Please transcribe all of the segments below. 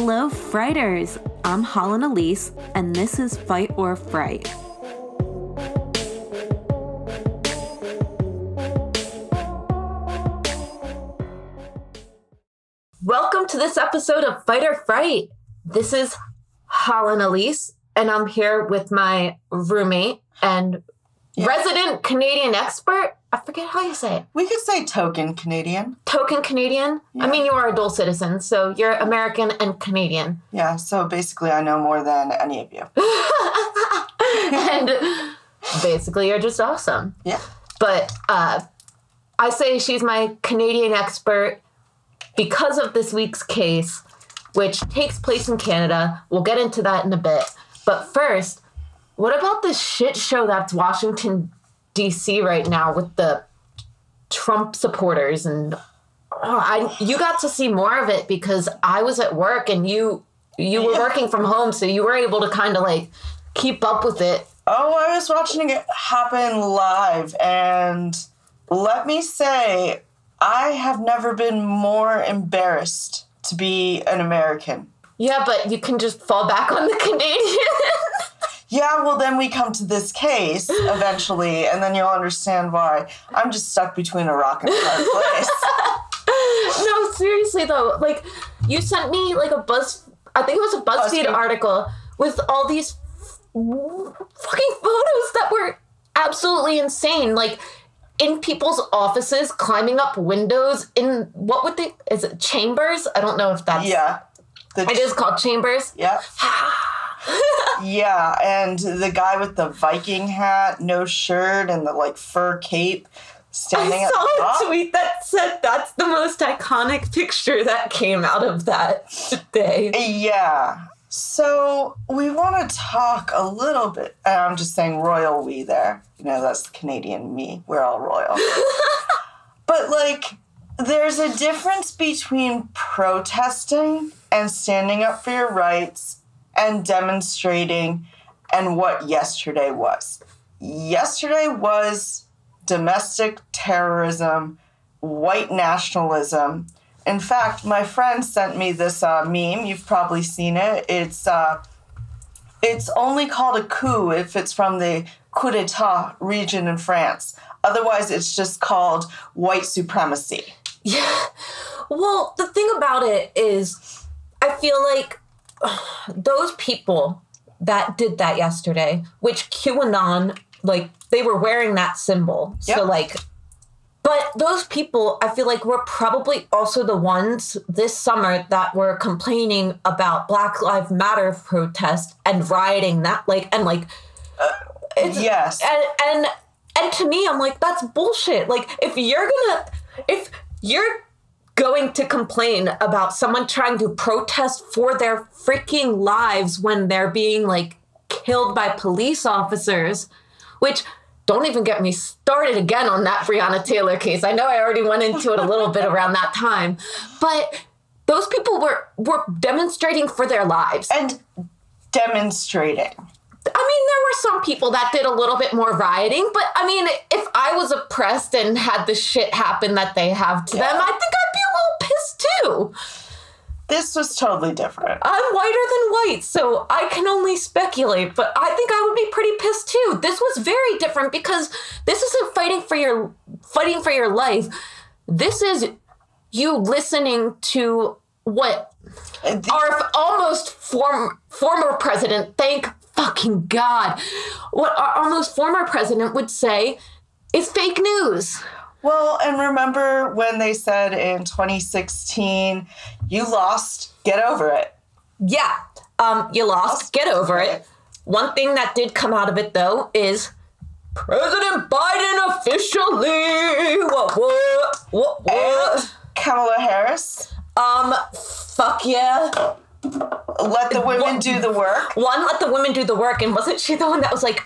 Hello, Frighters! I'm Holland Elise, and this is Fight or Fright. Welcome to this episode of Fight or Fright. This is Holland Elise, and I'm here with my roommate and resident Canadian expert. I forget how you say it. We could say token Canadian. Token Canadian. I mean, you are a dual citizen, so you're American and Canadian. Yeah, so basically, I know more than any of you. and basically, you're just awesome. Yeah. But uh, I say she's my Canadian expert because of this week's case, which takes place in Canada. We'll get into that in a bit. But first, what about this shit show that's Washington, D.C. right now with the Trump supporters? And oh, I, you got to see more of it because I was at work and you you were working from home, so you were able to kind of like keep up with it. Oh, I was watching it happen live, and let me say, I have never been more embarrassed to be an American. Yeah, but you can just fall back on the Canadian. Yeah, well, then we come to this case eventually, and then you'll understand why. I'm just stuck between a rock and a hard place. no, seriously though, like you sent me like a buzz. I think it was a BuzzFeed BuzzFeed. article with all these fucking photos that were absolutely insane. Like in people's offices, climbing up windows in what would they? Is it chambers? I don't know if that's. Yeah. The It is called chambers. Yeah. yeah, and the guy with the Viking hat, no shirt, and the like fur cape standing I at the saw a tweet that said that's the most iconic picture that came out of that day. Yeah. So we want to talk a little bit. and I'm just saying royal we there. You know, that's the Canadian me. We're all royal. but like, there's a difference between protesting and standing up for your rights and demonstrating and what yesterday was. Yesterday was domestic terrorism, white nationalism. In fact, my friend sent me this uh, meme. You've probably seen it. It's uh, it's only called a coup if it's from the coup d'état region in France. Otherwise, it's just called white supremacy. Yeah. Well, the thing about it is, I feel like those people that did that yesterday, which QAnon, like, they were wearing that symbol. So, like, but those people, I feel like, were probably also the ones this summer that were complaining about Black Lives Matter protest and rioting that, like, and like, uh, it's, Yes. and and and to me i'm like that's bullshit like if you're gonna if you're going to complain about someone trying to protest for their freaking lives when they're being like killed by police officers which don't even get me started again on that Breonna Taylor case. I know I already went into it a little bit around that time, but those people were were demonstrating for their lives. and demonstrating. I mean, there were some people that did a little bit more rioting, but I mean, if I was oppressed and had the shit happen that they have to them, I think I'd be a little pissed too. This was totally different. I'm whiter than white, so I can only speculate, but I think I would be pretty pissed too. This was very different because this isn't fighting for your fighting for your life. This is you listening to what the- our almost form, former president, thank fucking God, what our almost former president would say is fake news. Well, and remember when they said in 2016, you lost, get over it. Yeah, um, you lost, get over it. One thing that did come out of it though is President Biden officially. What, what, what, what? Kamala Harris, Um, fuck yeah. let the women do the work. One, let the women do the work, and wasn't she the one that was like,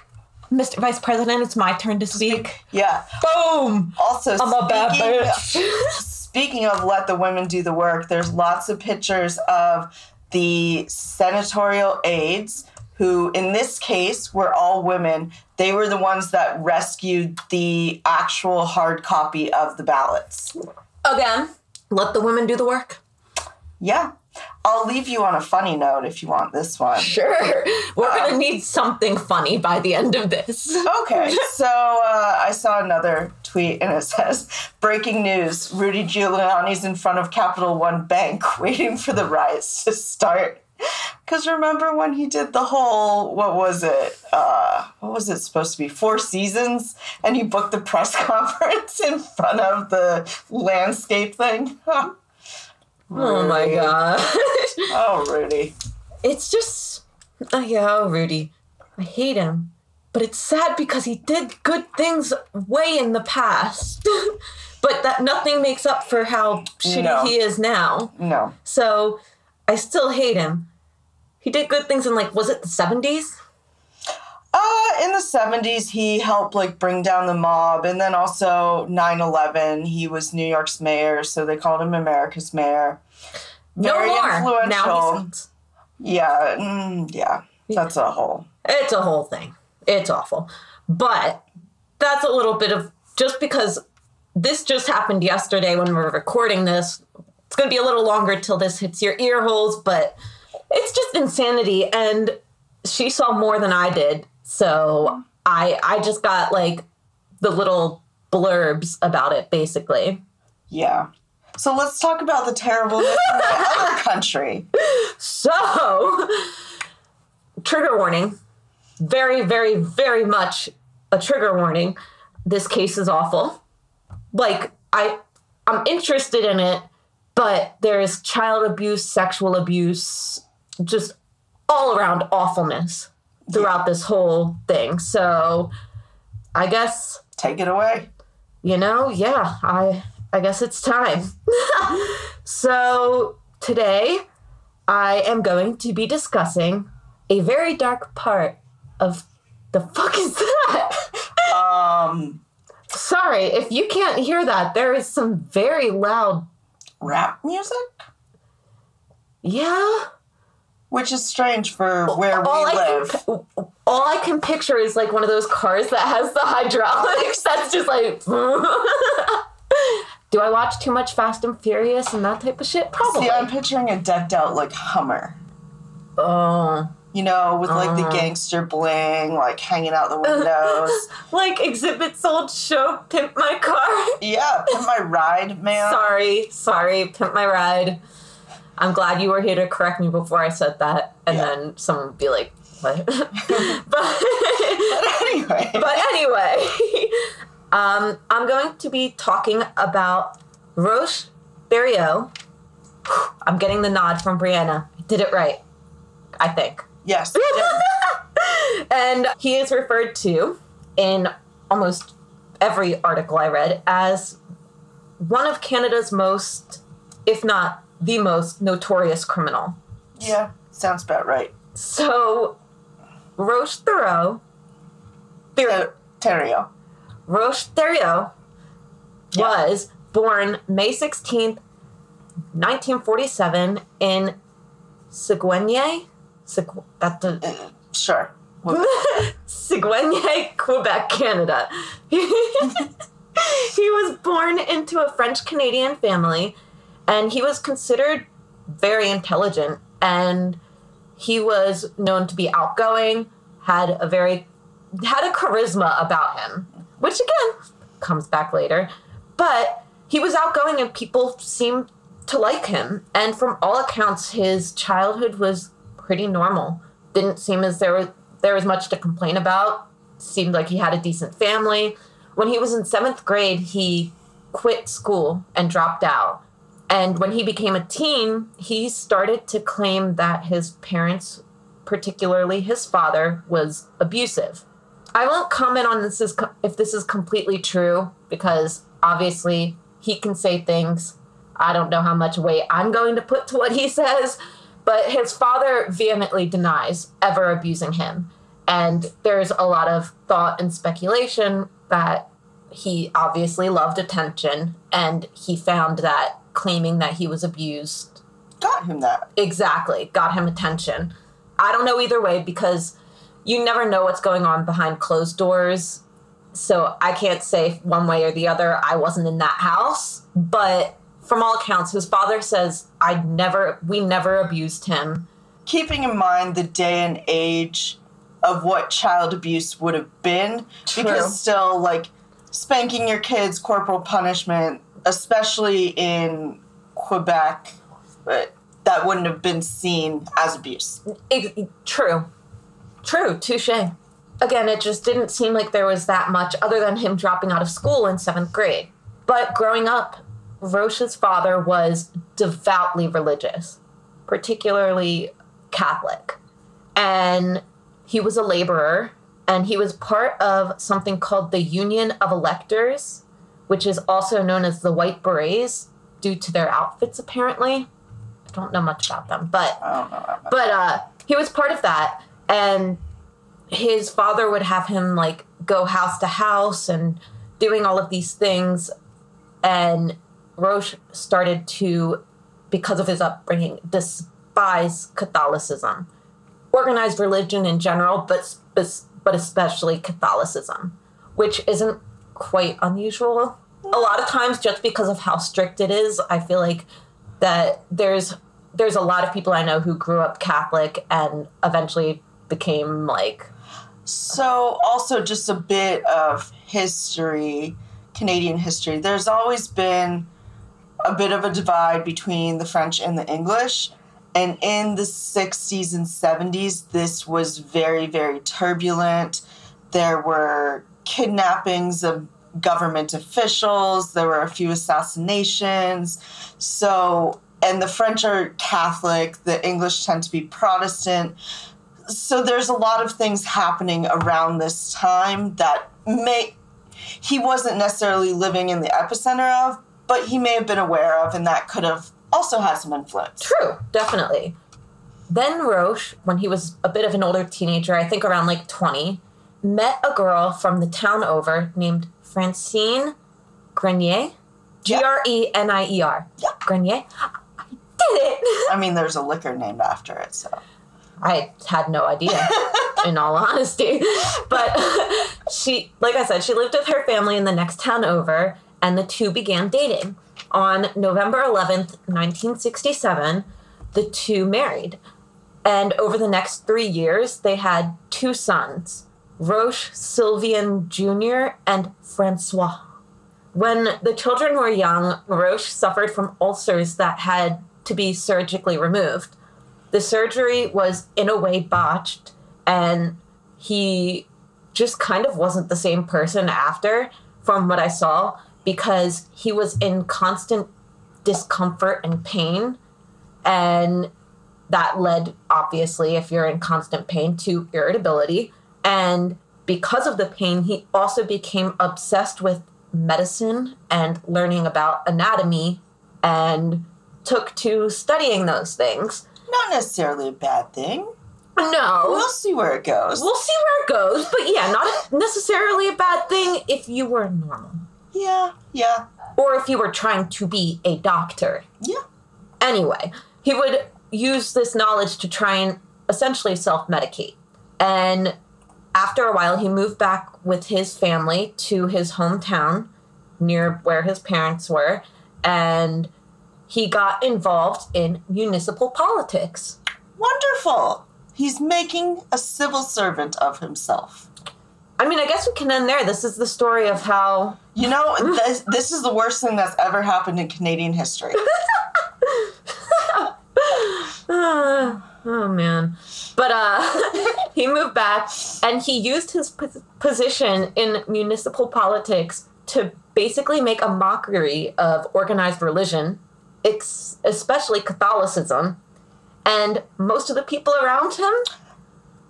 Mr. Vice President, it's my turn to speak? Yeah. Boom! Also, I'm a bad bitch. Speaking of let the women do the work, there's lots of pictures of the senatorial aides who, in this case, were all women. They were the ones that rescued the actual hard copy of the ballots. Again, let the women do the work. Yeah. I'll leave you on a funny note if you want this one. Sure. We're gonna need something funny by the end of this. Okay, so uh, I saw another tweet and it says Breaking news Rudy Giuliani's in front of Capital One Bank waiting for the riots to start. Because remember when he did the whole, what was it? Uh, what was it supposed to be? Four seasons? And he booked the press conference in front of the landscape thing? Oh, Oh my god. Oh Rudy. it's just oh, yeah, oh, Rudy. I hate him. But it's sad because he did good things way in the past. but that nothing makes up for how shitty No. he is now. No. So I still hate him. He did good things in like was it the 70s? Uh, in the 70s, he helped like bring down the mob. And then also 9 11, he was New York's mayor, so they called him America's mayor. No Very more. influential. Now he's Yeah, mm, yeah, that's a whole. It's a whole thing. It's awful. But that's a little bit of just because this just happened yesterday when we're recording this. It's going to be a little longer till this hits your ear holes, but it's just insanity and she saw more than I did. So I I just got like the little blurbs about it basically. Yeah. So let's talk about the terribleness the other country. So, trigger warning. Very, very, very much a trigger warning. This case is awful. Like, I I'm interested in it, but there's child abuse, sexual abuse, just all around awfulness throughout this whole thing. So, I guess Take it away. you know, yeah, I I guess it's time. so today I am going to be discussing a very dark part of the fuck is that? Um, Sorry, if you can't hear that, there is some very loud rap music? yeah. Which is strange for where we I live. can all I can picture is like one of those cars that has the hydraulics. That's just like. Do I watch too much Fast and Furious and that type of shit? Probably. See, I'm picturing a decked out like Hummer. oh. You know, with like the Uh. gangster bling, like hanging out the windows. like exhibit sold show pimp my car yeah, put my ride, man. sorry sorry pimp my ride i'm glad you were here to correct me before i said that and Yeah. then someone would be like what but But anyway. but anyway um i'm going to be talking about roch Thériault. i'm getting the nod from brianna i did it right i think yes. and he is referred to in almost every article I read as one of Canada's most, if not the most, notorious criminal. Yeah, sounds about right. So, Roch Thoreau, Ter- Terrio. Roch Thériault Yeah. was born May 16th, 1947 in Saguenay. Sig- that's the Uh, sure. Saguenay, Quebec, Canada. he was born into a French Canadian family and he was considered very intelligent and he was known to be outgoing, had a very had a charisma about him, which again comes back later. But he was outgoing and people seemed to like him. And from all accounts, his childhood was pretty normal. Didn't seem as there was there was much to complain about. Seemed like he had a decent family. When he was in seventh grade, he quit school and dropped out. And when he became a teen, he started to claim that his parents, particularly his father, was abusive. I won't comment on this is if this is completely true because obviously he can say things. I don't know how much weight I'm going to put to what he says, but his father vehemently denies ever abusing him. And there's a lot of thought and speculation that he obviously loved attention and he found that claiming that he was abused Got him that. exactly got him attention. I don't know either way because you never know what's going on behind closed doors. So I can't say one way or the other. I wasn't in that house, but from all accounts, his father says, I never, we never abused him. Keeping in mind the day and age of what child abuse would have been, True. because still, like, spanking your kids, corporal punishment, especially in Quebec, but that wouldn't have been seen as abuse. Ex- true. True, touche. Again, it just didn't seem like there was that much other than him dropping out of school in seventh grade. But growing up, Roch's father was devoutly religious, particularly Catholic. And he was a laborer, and he was part of something called the Union of Electors, which is also known as the White Berets due to their outfits, apparently. I don't know much about them, but I don't know. that but uh he was part of that and his father would have him like go house to house and doing all of these things and roch started to because of his upbringing despise catholicism organized religion in general but but especially catholicism which isn't quite unusual a lot of times just because of how strict it is i feel like that there's there's a lot of people I know who grew up Catholic and eventually became like So, also just a bit of history, Canadian history. There's always been a bit of a divide between the French and the English. And in the 60s and 70s, this was very, very turbulent. There were kidnappings of government officials, there were a few assassinations. So, and the French are Catholic, the English tend to be Protestant so there's a lot of things happening around this time that may he wasn't necessarily living in the epicenter of but he may have been aware of and that could have also had some influence true, definitely. Then Roch, when he was a bit of an older teenager, I think around like 20, met a girl from the town over named Francine Grenier. G R E N I E R. Grenier. I did it. i mean there's a liquor named after it so I had no idea, in all honesty. But she, like I said, she lived with her family in the next town over, and the two began dating. On November 11th, 1967, the two married. And over the next three years, they had two sons Roch Sylvain Jr. and Francois. When the children were young, Roch suffered from ulcers that had to be surgically removed the surgery was in a way botched and he just kind of wasn't the same person after from what i saw because he was in constant discomfort and pain and that led obviously if you're in constant pain to irritability and because of the pain he also became obsessed with medicine and learning about anatomy and took to studying those things. Not necessarily a bad thing. No. We'll see where it goes. We'll see where it goes, but yeah, not necessarily a bad thing if you were normal. Yeah yeah. Or if you were trying to be a doctor. yeah. Anyway, he would use this knowledge to try and essentially self medicate. And after a while, he moved back with his family to his hometown near where his parents were, and he got involved in municipal politics. wonderful he's making a civil servant of himself I mean, I guess we can end there. This is the story of how you know this, this is the worst thing that's ever happened in canadian history oh man. But uh he moved back and he used his pos- position in municipal politics to basically make a mockery of organized religion, ex- especially Catholicism. And most of the people around him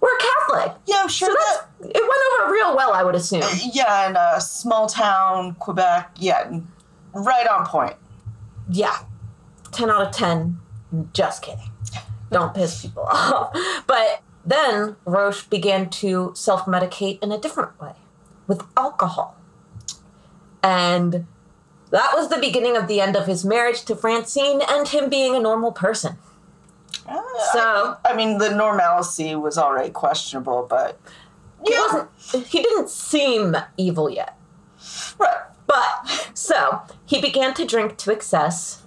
were Catholic. yeah i'm sure So that's, that it went over real well, I would assume. yeah in a small town quebec yeah right on point Yeah. 10 out of 10. Just kidding. Don't piss people off. But then Roch began to self medicate in a different way with alcohol. And that was the beginning of the end of his marriage to Francine and him being a normal person. Uh, So- I, I mean, the normalcy was already questionable, but He wasn't he didn't seem evil yet. right. But so he began to drink to excess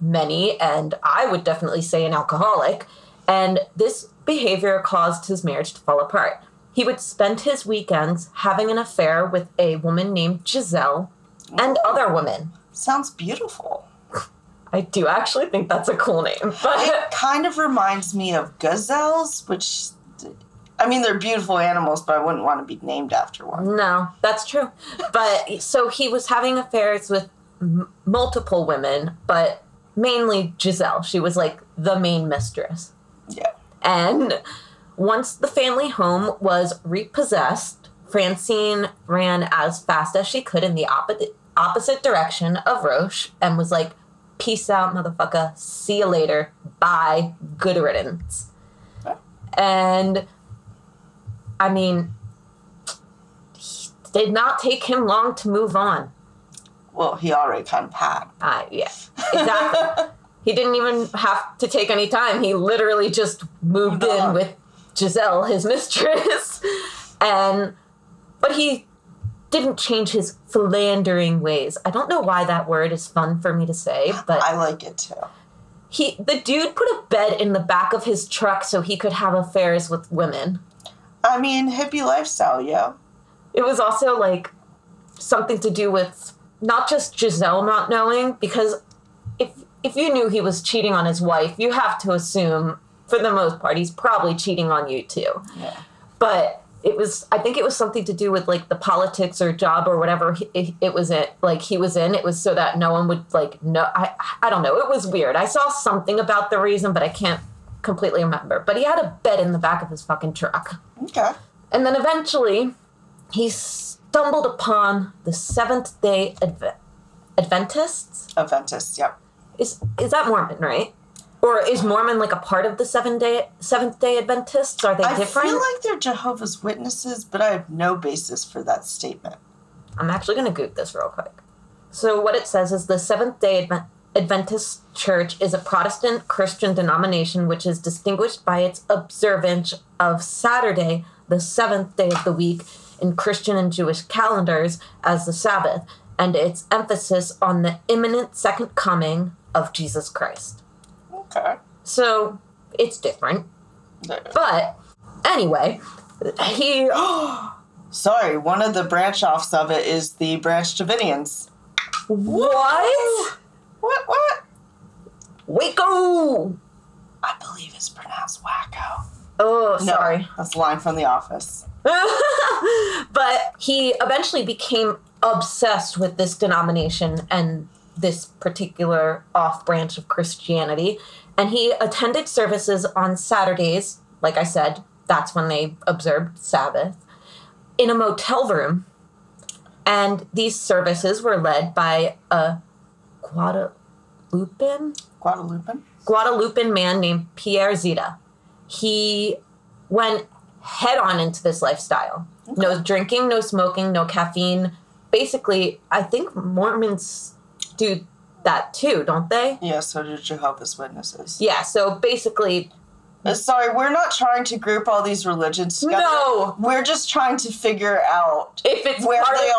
many, and I would definitely say an alcoholic. And this behavior caused his marriage to fall apart. He would spend his weekends having an affair with a woman named Giselle and other women. Sounds beautiful. I do actually think that's a cool name, But It kind of reminds me of gazelles, which, I mean, they're beautiful animals, but I wouldn't want to be named after one. no, that's true. But so he was having affairs with m- multiple women, but mainly Giselle. She was like the main mistress. Yeah. And once the family home was repossessed, Francine ran as fast as she could in the opposite opposite direction of Roch and was like, "Peace out, motherfucker. See you later. Bye. Good riddance." And I mean, it did not take him long to move on. Well, he already kind of had. Uh, yeah, exactly. he didn't even have to take any time. He literally just moved in with Giselle, his mistress, and but he didn't change his philandering ways. I don't know why that word is fun for me to say, but I like it too. he the dude put a bed in the back of his truck so he could have affairs with women. I mean, hippie lifestyle, yeah. It was also like something to do with not just Giselle not knowing, because if if you knew he was cheating on his wife, you have to assume for the most part he's probably cheating on you too. Yeah. But it was I think it was something to do with like the politics or job or whatever he, it, it was in like he was in. It was so that no one would like know. I I don't know. It was weird. I saw something about the reason, but I can't completely remember. But he had a bed in the back of his fucking truck. Okay. And then eventually, he stumbled upon the Seventh Day Adve- Adventists. Adventist, yep. Is is that Mormon, right? Or is Mormon like a part of the Seven Day Seventh Day Adventists? Are they I different? I feel like they're Jehovah's Witnesses, but I have no basis for that statement. I'm actually going to goop this real quick. So, what it says is the Seventh day Advent- Adventist Church is a Protestant Christian denomination which is distinguished by its observance of Saturday, the seventh day of the week, in Christian and Jewish calendars as the Sabbath, and its emphasis on the imminent second coming of Jesus Christ. Okay. So, it's different. Yeah. But, anyway, he. Sorry, one of the branch offs of it is the Branch Davidians. What? What? What? Waco! I believe it's pronounced wacko. Oh, No, sorry. that's a line from The Office. but he eventually became obsessed with this denomination and this particular off branch of Christianity. And he attended services on Saturdays. Like I said, that's when they observed Sabbath in a motel room. And these services were led by a Guadalupan Guadalupe. Guadalupan man named Pierre Zita. He went head on into this lifestyle. No drinking, no smoking, no caffeine. Basically, I think Mormons do that too, don't they? Yeah, so do Jehovah's Witnesses. Yeah, so basically, Uh, sorry, we're not trying to group all these religions together. No. We're just trying to figure out if it's where they of-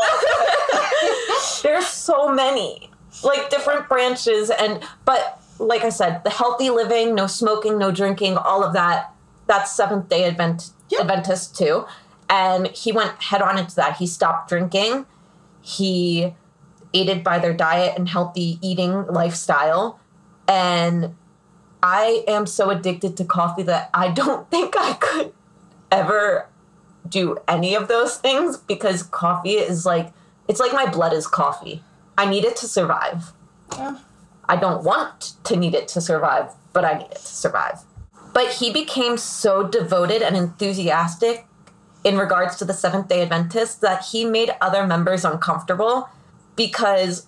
all there's so many like different branches and but like i said the healthy living no smoking no drinking all of that that's seventh day advent Yep. adventist too and he went head on into that he stopped drinking he aided by their diet and healthy eating lifestyle and i am so addicted to coffee that i don't think i could ever do any of those things because coffee is like it's like my blood is coffee. I need it to survive. Yeah. I don't want to need it to survive, but I need it to survive. But he became so devoted and enthusiastic in regards to the Seventh day Adventists that he made other members uncomfortable because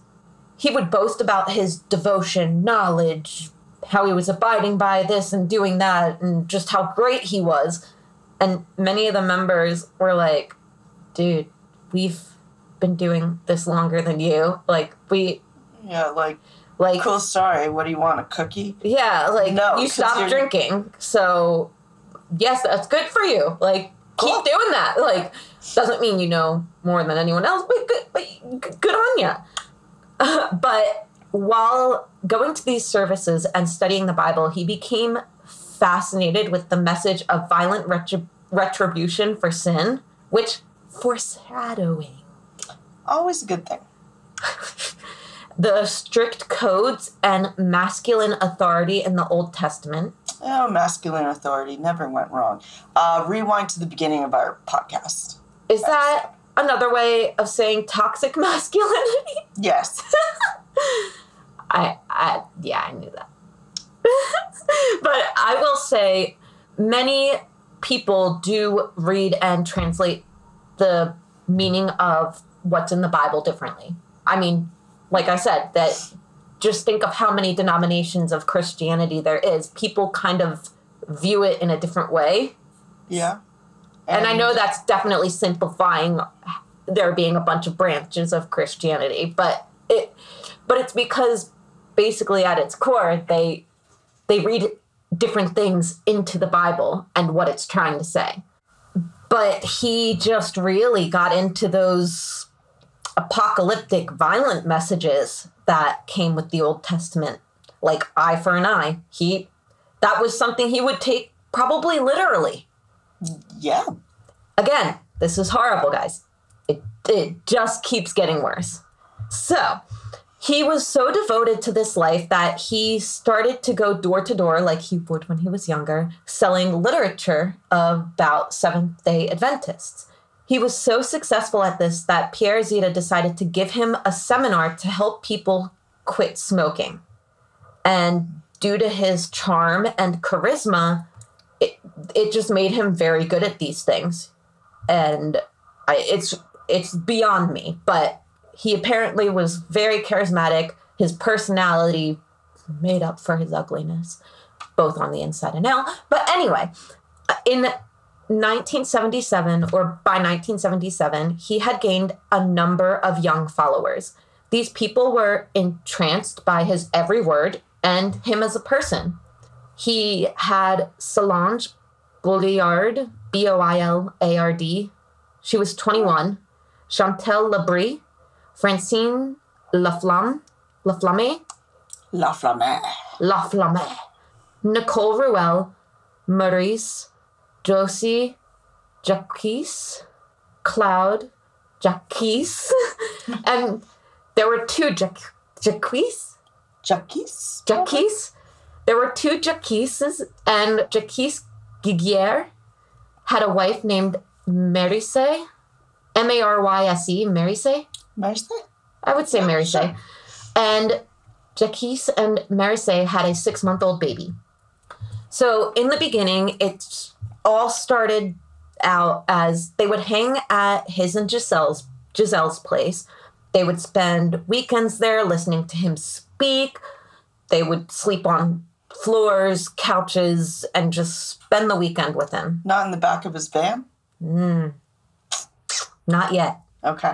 he would boast about his devotion, knowledge, how he was abiding by this and doing that, and just how great he was. And many of the members were like, dude, we've been doing this longer than you. Like, we, Yeah, like, like, cool story. What do you want? A cookie? yeah, like, No, you you're- drinking. So, yes, that's good for you. Like, Cool. keep doing that. Like, doesn't mean you know more than anyone else, but good, but good on you. but while going to these services and studying the Bible, he became fascinated with the message of violent retrib- retribution for sin, which foreshadowing Always a good thing. the strict codes and masculine authority in the Old Testament. Oh, masculine authority never went wrong. Uh, rewind to the beginning of our podcast. Is that another way of saying toxic masculinity? Yes. I, I, yeah, I knew that. but I will say, many people do read and translate the meaning of what's in the Bible differently. I mean, like I said, that just think of how many denominations of Christianity there is. People kind of view it in a different way. Yeah. And I know that's definitely simplifying there being a bunch of branches of Christianity, but it but it's because basically at its core they they read different things into the Bible and what it's trying to say. But he just really got into those apocalyptic violent messages that came with the Old Testament, like eye for an eye. He that was something he would take probably literally. Yeah. Again, this is horrible, guys. It, it just keeps getting worse. So, he was so devoted to this life that he started to go door to door, like he would when he was younger, selling literature about Seventh day Adventists. He was so successful at this that Pierre Zita decided to give him a seminar to help people quit smoking. And due to his charm and charisma, it, it just made him very good at these things. And I, it's it's beyond me but he apparently was very charismatic. His personality made up for his ugliness both on the inside and out. But anyway in 1977 or by 1977 he had gained a number of young followers. These people were entranced by his every word and him as a person. He had Solange Boilard, B O I L A R D. She was 21. Chantal Labrie, Francine Laflamme, Laflamme, Laflamme, Laflamme, Nicole Ruel, Maurice, Josie, Jacques, Claude, Jacques, and there were two Jacques, Jacques, Jacques. Jacques. There were two Jaquises, and Jacques Giguier had a wife named Maryse, M A R Y S E, Maryse. Mercy? I would say Maryse. sure. And Jacques and Maryse had a six month old baby. So in the beginning, it all started out as they would hang at his and Giselle's Giselle's place. They would spend weekends there listening to him speak. They would sleep on floors, couches, and just spend the weekend with him. Not in the back of his van? Mm. Not yet. Okay.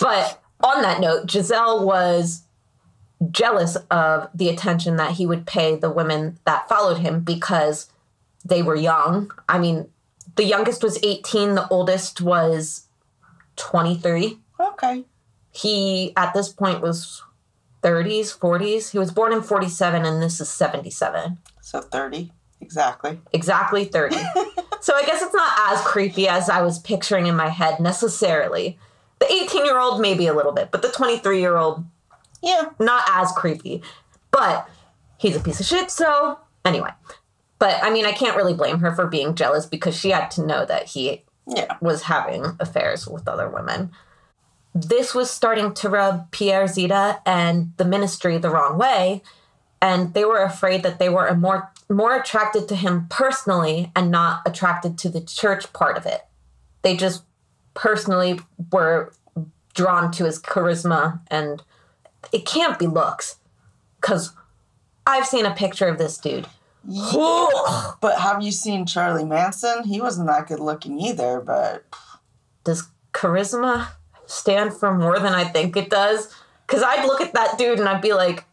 But on that note, Giselle was jealous of the attention that he would pay the women that followed him because they were young. I mean, the youngest was 18, the oldest was 23. Okay. He, at this point, was 30s, 40s. He was born in 47, and this is 77. So 30. Exactly. Exactly 30. so I guess it's not as creepy as I was picturing in my head necessarily. The 18 year old, maybe a little bit, but the 23 year old, Yeah. not as creepy. But he's a piece of shit, so anyway. But I mean, I can't really blame her for being jealous because she had to know that he Yeah. was having affairs with other women. This was starting to rub Pierre Zita and the ministry the wrong way, and they were afraid that they were more more attracted to him personally and not attracted to the church part of it. They just personally were drawn to his charisma and it can't be looks cuz I've seen a picture of this dude. But have you seen Charlie Manson? He wasn't that good looking either, but does charisma stand for more than I think it does? Because I'd look at that dude and I'd be like,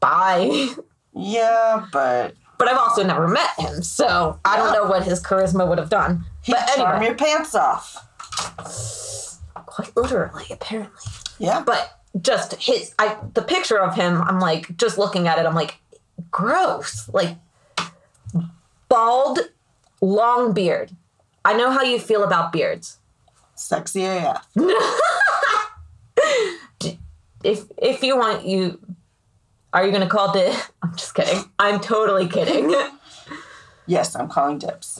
bye. yeah, but But I've also never met him, so I don't Yeah. know what his charisma would have done. he'd but charm your pants off. quite literally, apparently. Yeah. But just his I the picture of him, I'm like just looking at it, I'm like gross. Like bald, long beard. I know how you feel about beards. Sexy AF. If if you want you are you gonna call dibs? I'm just kidding. I'm totally kidding. Yes, I'm calling dibs.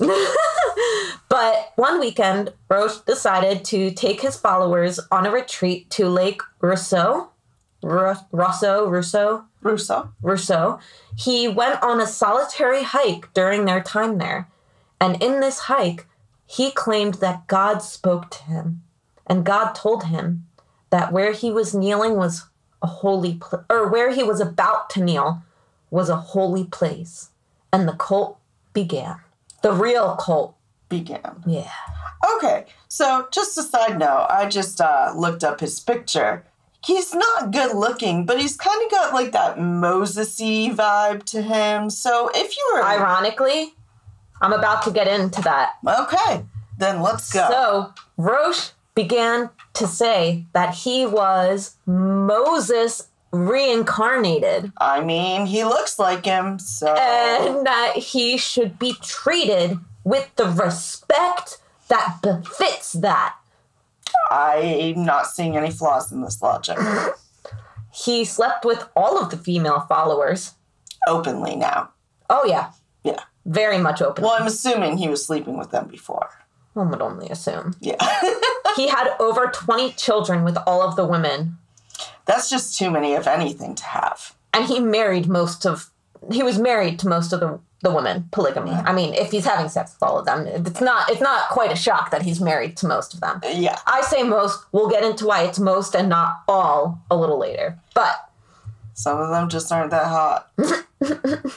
But one weekend, Roch decided to take his followers on a retreat to Lake Rousseau. Ru- Rousseau, Rousseau, Rousseau. He went on a solitary hike during their time there. And in this hike, he claimed that God spoke to him. And God told him that where he was kneeling was a holy pl- or where he was about to kneel was a holy place. And the cult began. The real cult. Began. Yeah. Okay, so just a side note, I just uh, looked up his picture. He's not good looking, but he's kind of got like that Mosesy vibe to him. So if you were Ironically, I'm about to get into that. okay, then let's go. So Roch began to say that he was Moses reincarnated I mean, he looks like him, so and that he should be treated with the respect that befits that. I'm not seeing any flaws in this logic. He slept with all of the female followers. Openly now. Oh, yeah, Yeah. very much open. Well, I'm assuming he was sleeping with them before. One would only assume. Yeah. He had over 20 children with all of the women, That's just too many of anything to have. and he married most of. He was married to most of the the women. Polygamy. I mean, if he's having sex with all of them, it's not. It's not quite a shock that he's married to most of them. Yeah. I say most. We'll get into why it's most and not all a little later. But Some of them just aren't that hot.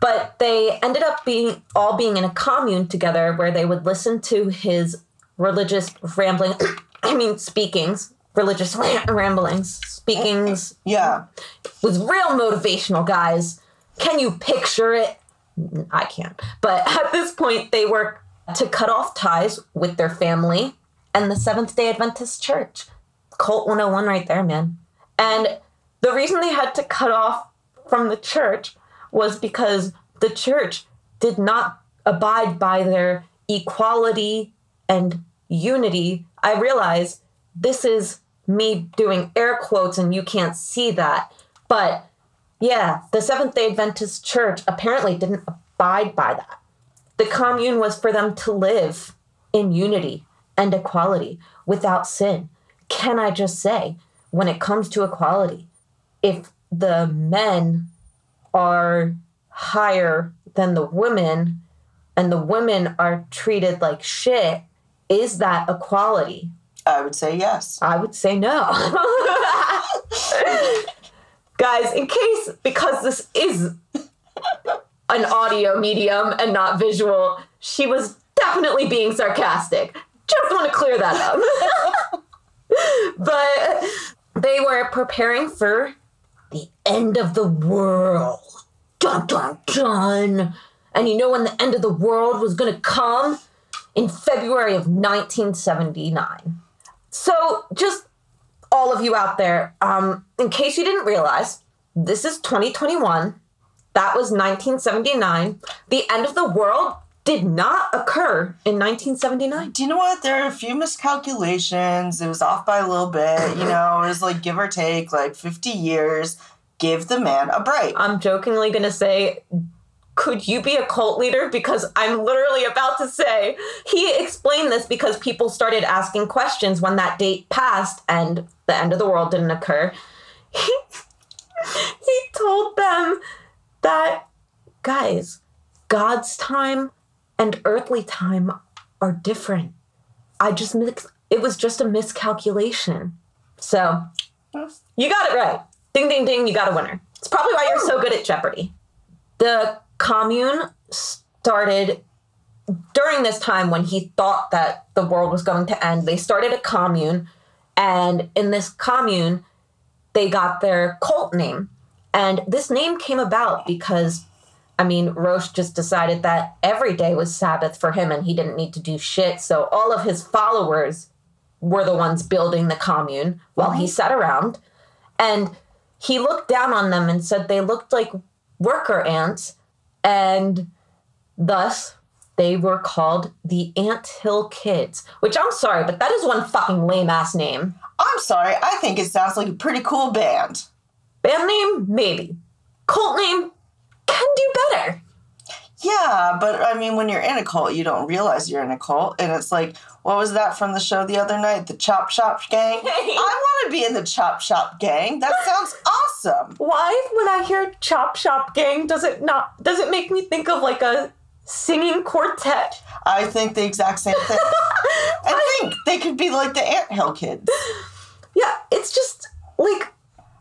but they ended up being all being in a commune together where they would listen to his religious rambling. I mean, speakings, religious ramblings, speakings Yeah. was real motivational, guys. Can you picture it? I can't. But at this point, they were to cut off ties with their family and the Seventh day Adventist Church. Cult 101 right there, man. And the reason they had to cut off from the church was because the church did not abide by their equality and unity. I realize this is me doing air quotes and you can't see that. But yeah, the Seventh day Adventist Church apparently didn't abide by that. The commune was for them to live in unity and equality without sin. Can I just say, when it comes to equality, if the men are higher than the women and the women are treated like shit, is that equality? I would say yes. I would say no. Guys, in case, because this is an audio medium and not visual, she was definitely being sarcastic. Just want to clear that up. but they were preparing for the end of the world. Dun dun dun. And you know when the end of the world was going to come? In February of 1979. So, just all of you out there, um, in case you didn't realize, this is 2021. That was 1979. The end of the world did not occur in 1979. Do you know what? There are a few miscalculations. It was off by a little bit. You know, it was like give or take like 50 years. Give the man a break. I'm jokingly going to say, could you be a cult leader? Because I'm literally about to say, he explained this because people started asking questions when that date passed and the end of the world didn't occur. He, he told them that, guys, God's time and earthly time are different. I just mix, it was just a miscalculation. So, you got it right. Ding, ding, ding, you got a winner. It's probably why you're so good at Jeopardy. The commune started during this time when he thought that the world was going to end. They started a commune, and in this commune, they got their cult name. And this name came about because, I mean, Roch just decided that every day was Sabbath for him and he didn't need to do shit. So all of his followers were the ones building the commune while he mhm. sat around and he looked down on them and said they looked like worker ants and thus they were called the Ant Hill Kids, which I'm sorry, but that is one fucking lame ass name. I'm sorry, I think it sounds like a pretty cool band. Band name, maybe. Cult name, can do better. Yeah, but I mean, when you're in a cult, you don't realize you're in a cult. And it's like, what was that from the show the other night? The Chop Shop Gang? I want to be in the Chop Shop Gang. That sounds awesome. Why, when I hear Chop Shop Gang, does it not does it make me think of like a singing quartet? I think the exact same thing. I think they could be like the Ant Hill kids. Yeah, it's just like,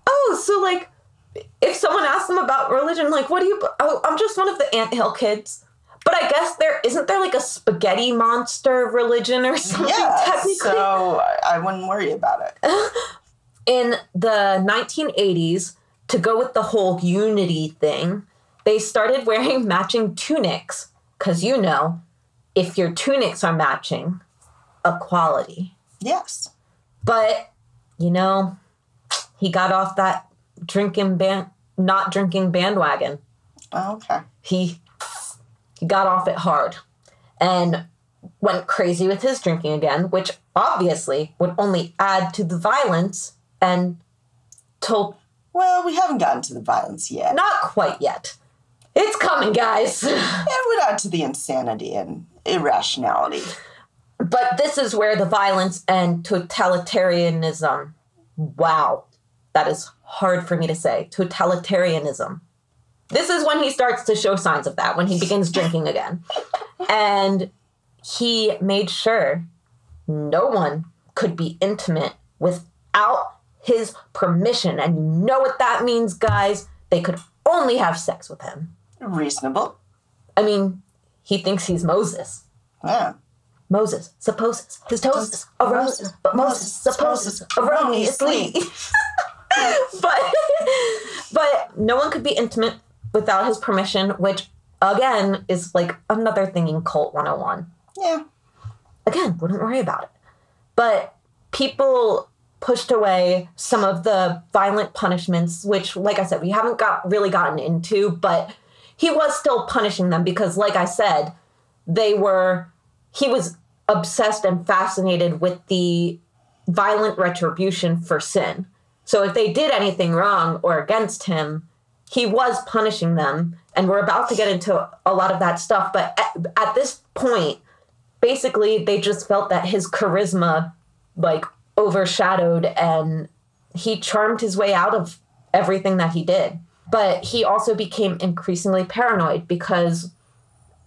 oh, so like, if someone asks them about religion, like, what do you? Oh, I'm just one of the Ant Hill kids. But I guess there isn't there like a spaghetti monster religion or something Yeah, technically. so I- I wouldn't worry about it. in the 1980s, to go with the whole unity thing, they started wearing matching tunics. Because you know, if your tunics are matching, equality. Yes. But, you know, he got off that drinking band, not drinking bandwagon. Oh, Okay. He, he got off it hard and went crazy with his drinking again, which obviously would only add to the violence and told Well, we haven't gotten to the violence yet. Not quite yet. It's coming, guys. It would add to the insanity and irrationality. but this is where the violence and totalitarianism. Wow. That is hard for me to say. Totalitarianism. This is when he starts to show signs of that, when he begins drinking again. And he made sure no one could be intimate without his permission. And you know what that means, guys? They could only have sex with him. Reasonable. I mean, he thinks he's Moses. Yeah. Moses supposes his toes arose, but Moses supposes erroneously. But but no one could be intimate without his permission, which again is like another thing in cult 101. Yeah. Again, wouldn't worry about it. But people pushed away some of the violent punishments, which, like I said, we haven't got really gotten into, but he was still punishing them because, like I said, they were he was obsessed and fascinated with the violent retribution for sin. So if they did anything wrong or against him, he was punishing them. And we're about to get into a lot of that stuff. But at, at this point, basically, they just felt that his charisma, like, overshadowed and he charmed his way out of everything that he did. But he also became increasingly paranoid because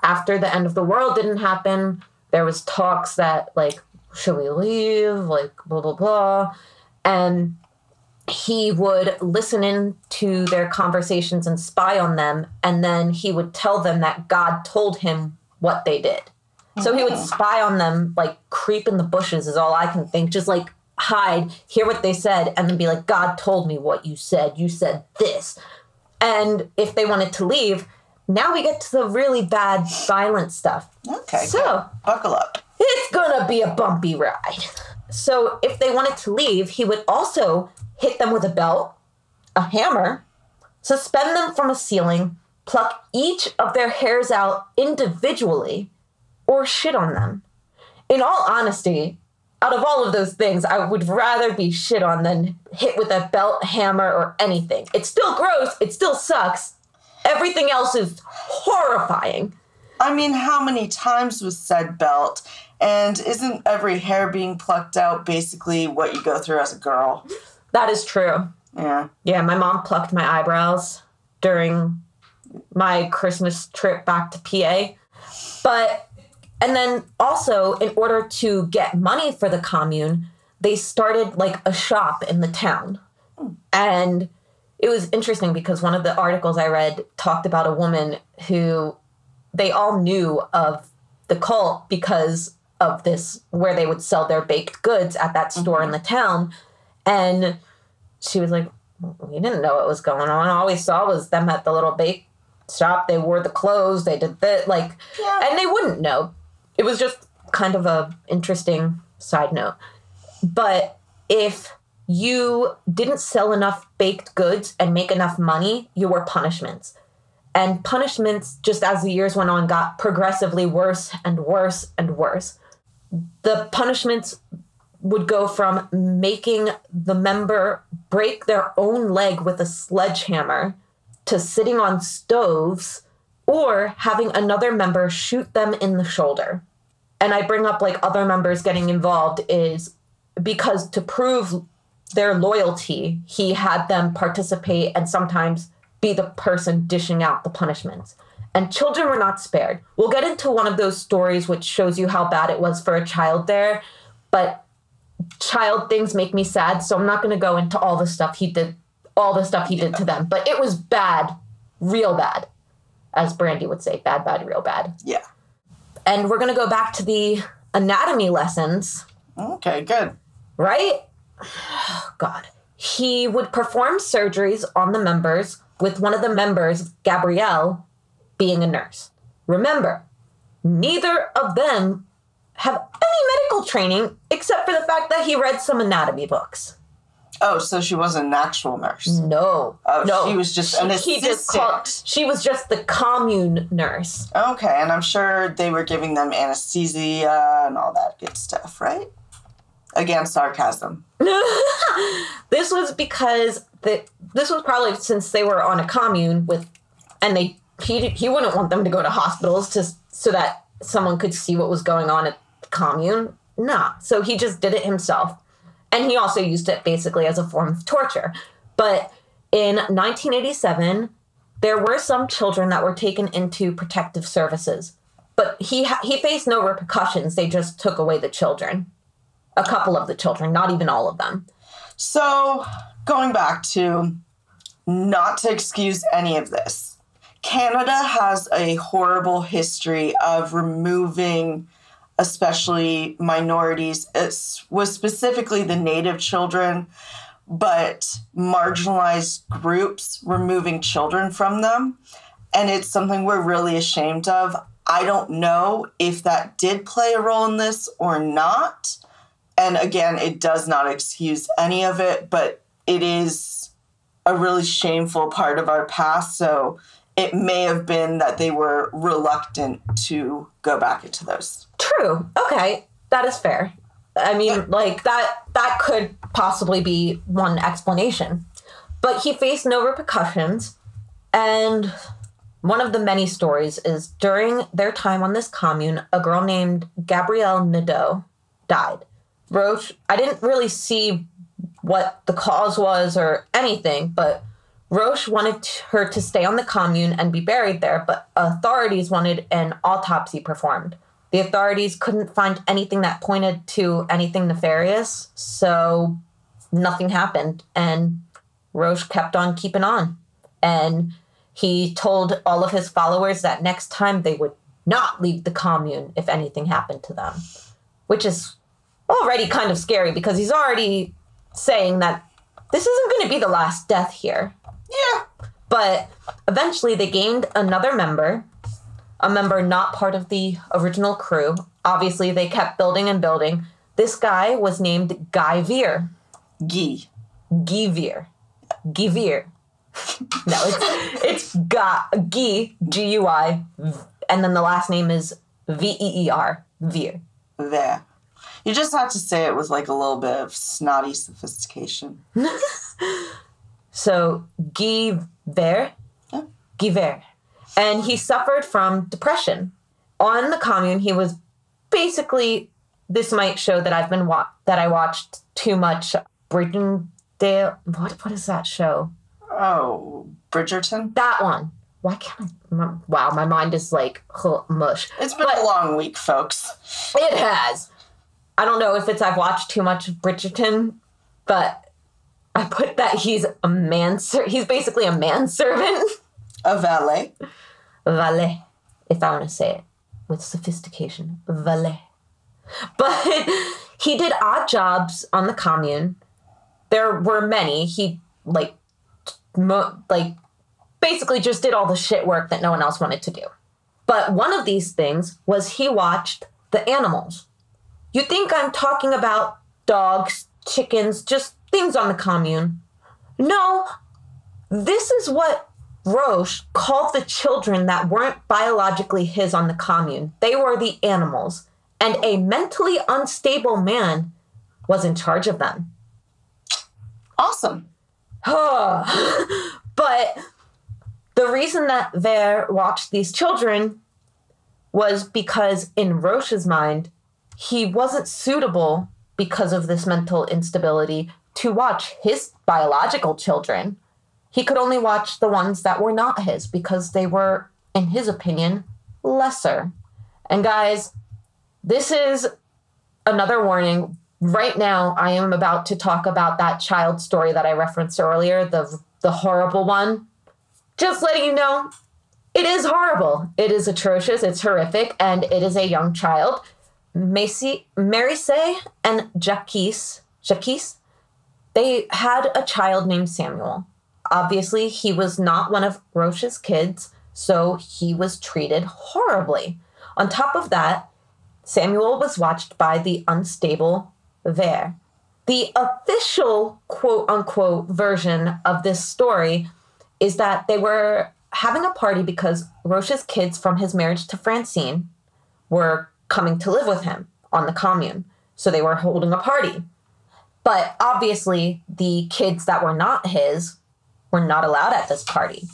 after the end of the world didn't happen, there was talks that like, should we leave? Like blah blah blah. And he would listen in to their conversations and spy on them, and then he would tell them that God told him what they did. So he would mm. spy on them, like creep in the bushes is all I can think. Just like hide, hear what they said, and then be like, God told me what you said. You said this. And if they wanted to leave, now we get to the really bad violent stuff. Okay. So buckle up. it's gonna be a bumpy ride. So if they wanted to leave, he would also hit them with a belt, a hammer, suspend them from a ceiling, pluck each of their hairs out individually, or shit on them. In all honesty, out of all of those things, I would rather be shit on than hit with a belt, hammer, or anything. It's still gross, it still sucks. Everything else is horrifying. I mean, how many times was said belt? And isn't every hair being plucked out basically what you go through as a girl? That is true. Yeah. Yeah, my mom plucked my eyebrows during my Christmas trip back to PA. But, and then also, in order to get money for the commune, they started like a shop in the town. And it was interesting because one of the articles I read talked about a woman who they all knew of the cult because of this, where they would sell their baked goods at that store in mm-hmm. the town. And she was like, we didn't know what was going on. All we saw was them at the little bake shop. They wore the clothes. They did that, like, Yeah. and they wouldn't know. It was just kind of a interesting side note. But if you didn't sell enough baked goods and make enough money, you were punishments. And punishments, just as the years went on, got progressively worse and worse and worse. The punishments would go from making the member break their own leg with a sledgehammer to sitting on stoves or having another member shoot them in the shoulder. And I bring up like other members getting involved is because to prove their loyalty, he had them participate and sometimes be the person dishing out the punishments. And children were not spared. We'll get into one of those stories which shows you how bad it was for a child there, but child things make me sad, so I'm not going to go into all the stuff he did, all the stuff he did to them, but it was bad, real bad, as Brandy would say, bad, bad, real bad. Yeah. And we're going to go back to the anatomy lessons, Okay, good. right? God. He would perform surgeries on the members, with one of the members, Gabrielle, being a nurse. Remember, neither of them have any medical training except for the fact that he read some anatomy books. Oh, so she wasn't an actual nurse. No. Oh, no. she was just an he just called, she was just the commune nurse. Okay, and I'm sure they were giving them anesthesia and all that good stuff, right? Again, sarcasm. This was because the this was probably since they were on a commune with, and they he he wouldn't want them to go to hospitals to so that someone could see what was going on at the commune. Nah, so he just did it himself, and he also used it basically as a form of torture. But in 1987, there were some children that were taken into protective services, but he he faced no repercussions. They just took away the children, a couple of the children, not even all of them. So, going back to not to excuse any of this, Canada has a horrible history of removing, especially minorities, it was specifically the Native children, but marginalized groups, removing children from them. And it's something we're really ashamed of. I don't know if that did play a role in this or not and again it does not excuse any of it but it is a really shameful part of our past so it may have been that they were reluctant to go back into those True. Okay, that is fair. I mean, like that that could possibly be one explanation. But he faced no repercussions and one of the many stories is during their time on this commune, a girl named Gabrielle Nadeau died. Roch, I didn't really see what the cause was or anything, but Roch wanted her to stay on the commune and be buried there, but authorities wanted an autopsy performed. The authorities couldn't find anything that pointed to anything nefarious, so nothing happened. And Roch kept on keeping on. And he told all of his followers that next time they would not leave the commune if anything happened to them, which is already kind of scary because he's already saying that this isn't going to be the last death here. Yeah But eventually they gained another member, a member not part of the original crew. Obviously, they kept building and building. This guy was named Guy Veer. Guy. Guy Veer. Guy Veer. no, it's it's Ga, Guy, G U I, and then the last name is V E E R, Veer. there you just have to say it with like a little bit of snotty sophistication So Guy Ver. Guy Ver, and he suffered from depression. On the commune, he was basically. This might show that I've been wa- that I watched too much Bridgendale. What what is that show? oh bridgerton That one. Why can't I? my- Wow, my mind is like huh, mush. it's been But- a long week folks It has. I don't know if it's I've watched too much of Bridgerton, but I put that he's a man. He's basically a manservant. a valet valet, if I want to say it with sophistication, valet. But he did odd jobs on the commune. There were many. He like, mo- like, basically just did all the shit work that no one else wanted to do. But one of these things was he watched the animals. You think I'm talking about dogs, chickens, just things on the commune. No, this is what Roch called the children that weren't biologically his on the commune. They were the animals, and a mentally unstable man was in charge of them. Awesome. but the reason that Ver watched these children was because, in Roch's mind, he wasn't suitable because of this mental instability to watch his biological children. He could only watch the ones that were not his because they were, in his opinion, lesser. And guys, this is another warning. Right now, I am about to talk about that child story that I referenced earlier, the the horrible one. Just letting you know, it is horrible. It is atrocious. It's horrific, and it is a young child. Macy, Merissae and Jacques, Jacques, they had a child named Samuel. Obviously, he was not one of Roch's kids, so he was treated horribly. On top of that, Samuel was watched by the unstable Ver. The official quote unquote version of this story is that they were having a party because Roch's kids from his marriage to Francine were coming to live with him on the commune. So they were holding a party. But obviously, the kids that were not his were not allowed at this party.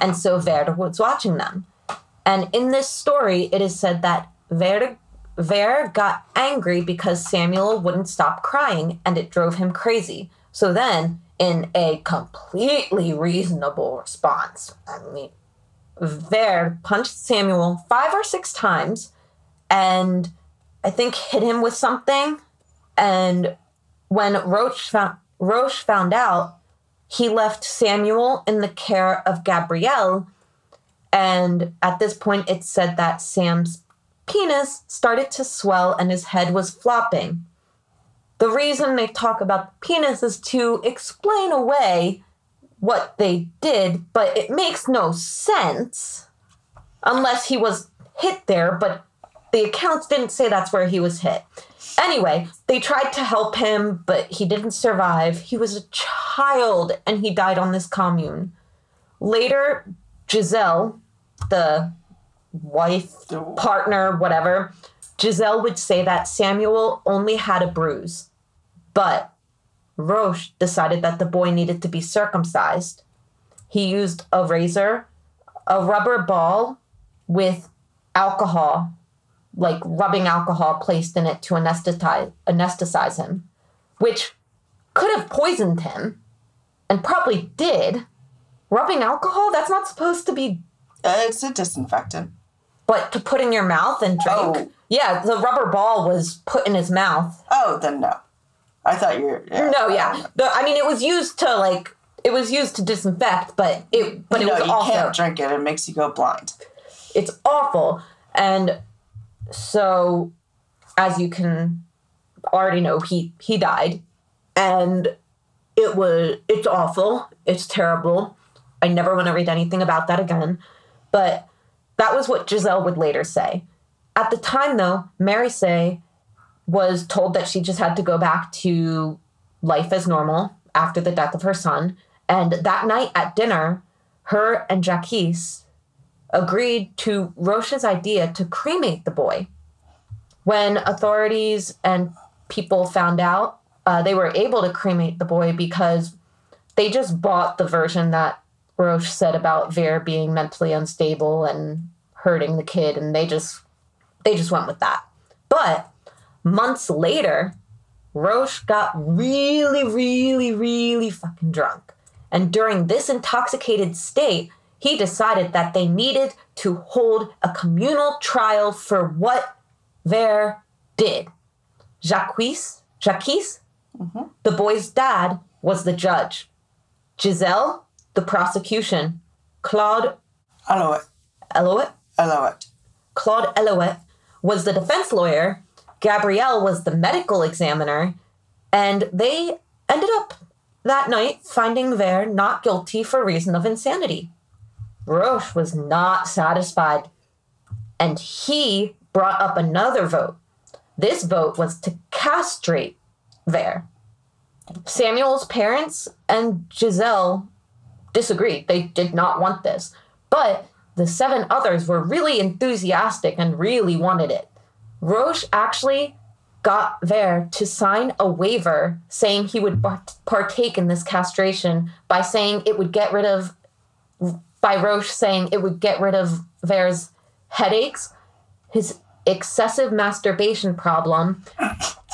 And so Verde was watching them. And in this story, it is said that Verde Ver got angry because Samuel wouldn't stop crying and it drove him crazy. So then, in a completely reasonable response, I mean, Ver punched Samuel five or six times and I think hit him with something. And when Roch found, Roch found out, he left Samuel in the care of Gabrielle. And at this point, it said that Sam's penis started to swell and his head was flopping. The reason they talk about the penis is to explain away what they did, but it makes no sense unless he was hit there, but the accounts didn't say that's where he was hit. Anyway, they tried to help him, but he didn't survive. He was a child and he died on this commune. Later, Giselle, the wife, partner, whatever, Giselle would say that Samuel only had a bruise. But Roch decided that the boy needed to be circumcised. He used a razor, a rubber ball with alcohol, like rubbing alcohol placed in it to anesthetize, anesthetize him, which could have poisoned him and probably did. Rubbing alcohol, that's not supposed to be. Uh, it's a disinfectant. But to put in your mouth and drink. Oh. Yeah, the rubber ball was put in his mouth. Oh, then no. I thought you were. Yeah. No, yeah. The, I mean, it was used to like it was used to disinfect, but it but it no, was you also can't drink it. It makes you go blind. it's awful. And so, as you can already know, he he died, and it was it's awful. It's terrible. I never want to read anything about that again. But that was what Giselle would later say. At the time, though, Merissae was told that she just had to go back to life as normal after the death of her son. And that night at dinner, her and Jacques agreed to Roch's idea to cremate the boy. When authorities and people found out, uh, they were able to cremate the boy because they just bought the version that Roch said about Ver being mentally unstable and hurting the kid, and they just they just went with that. But months later, Roch got really, really, really fucking drunk. And during this intoxicated state, he decided that they needed to hold a communal trial for what Ver did. Jacques, Jacques, mm-hmm. the boy's dad, was the judge. Giselle, the prosecution. Claude Elouet. Elouet, Elouet. Claude Elouet was the defense lawyer. Gabrielle was the medical examiner. And they ended up that night finding Ver not guilty for reason of insanity. Roch was not satisfied, and he brought up another vote. This vote was to castrate Vere. Samuel's parents and Giselle disagreed. They did not want this. But the seven others were really enthusiastic and really wanted it. Roch actually got Vere to sign a waiver saying he would partake in this castration by saying it would get rid of, by Roch saying it would get rid of Vere's headaches, his excessive masturbation problem, and.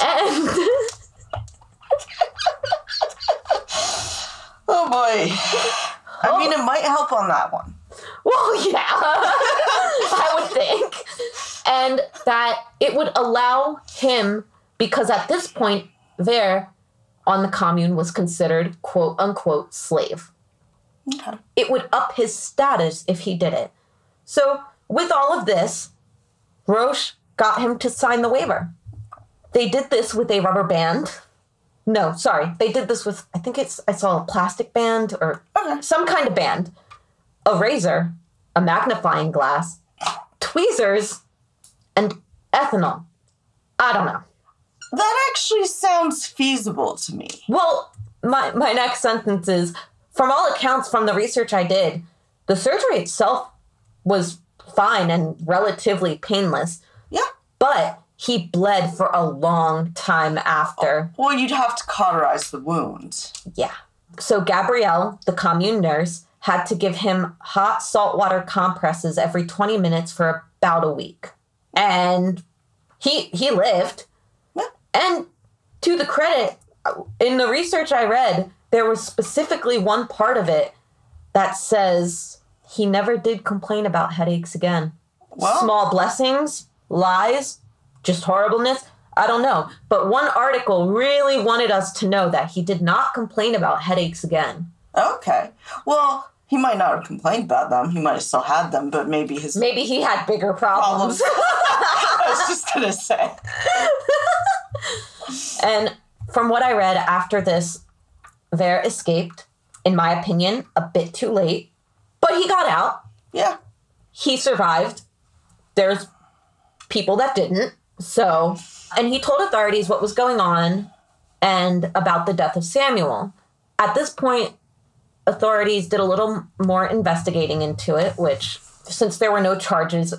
oh boy. I oh. mean, it might help on that one. Well, yeah, I would think. And that it would allow him, because at this point, there on the commune was considered quote unquote slave. Okay. It would up his status if he did it. So, with all of this, Roch got him to sign the waiver. They did this with a rubber band. No, sorry. They did this with, I think it's, I saw a plastic band or okay. some kind of band, a razor, a magnifying glass, tweezers, and ethanol. I don't know. That actually sounds feasible to me. Well, my, my next sentence is from all accounts from the research I did, the surgery itself was fine and relatively painless. Yeah. But he bled for a long time after. Well, you'd have to cauterize the wound. Yeah. So Gabrielle, the commune nurse, had to give him hot saltwater compresses every 20 minutes for about a week. And he he lived. Yeah. And to the credit, uh, in the research I read, there was specifically one part of it that says he never did complain about headaches again. Well, Small blessings, lies, just horribleness. I don't know. But one article really wanted us to know that he did not complain about headaches again. Okay. Well, he might not have complained about them. He might have still had them, but maybe his maybe he had bigger problems. problems. I was just gonna say. and from what I read after this, Vere escaped, in my opinion, a bit too late. But he got out. Yeah. He survived. There's people that didn't. So, and he told authorities what was going on and about the death of Samuel. At this point, authorities did a little more investigating into it, which, since there were no charges,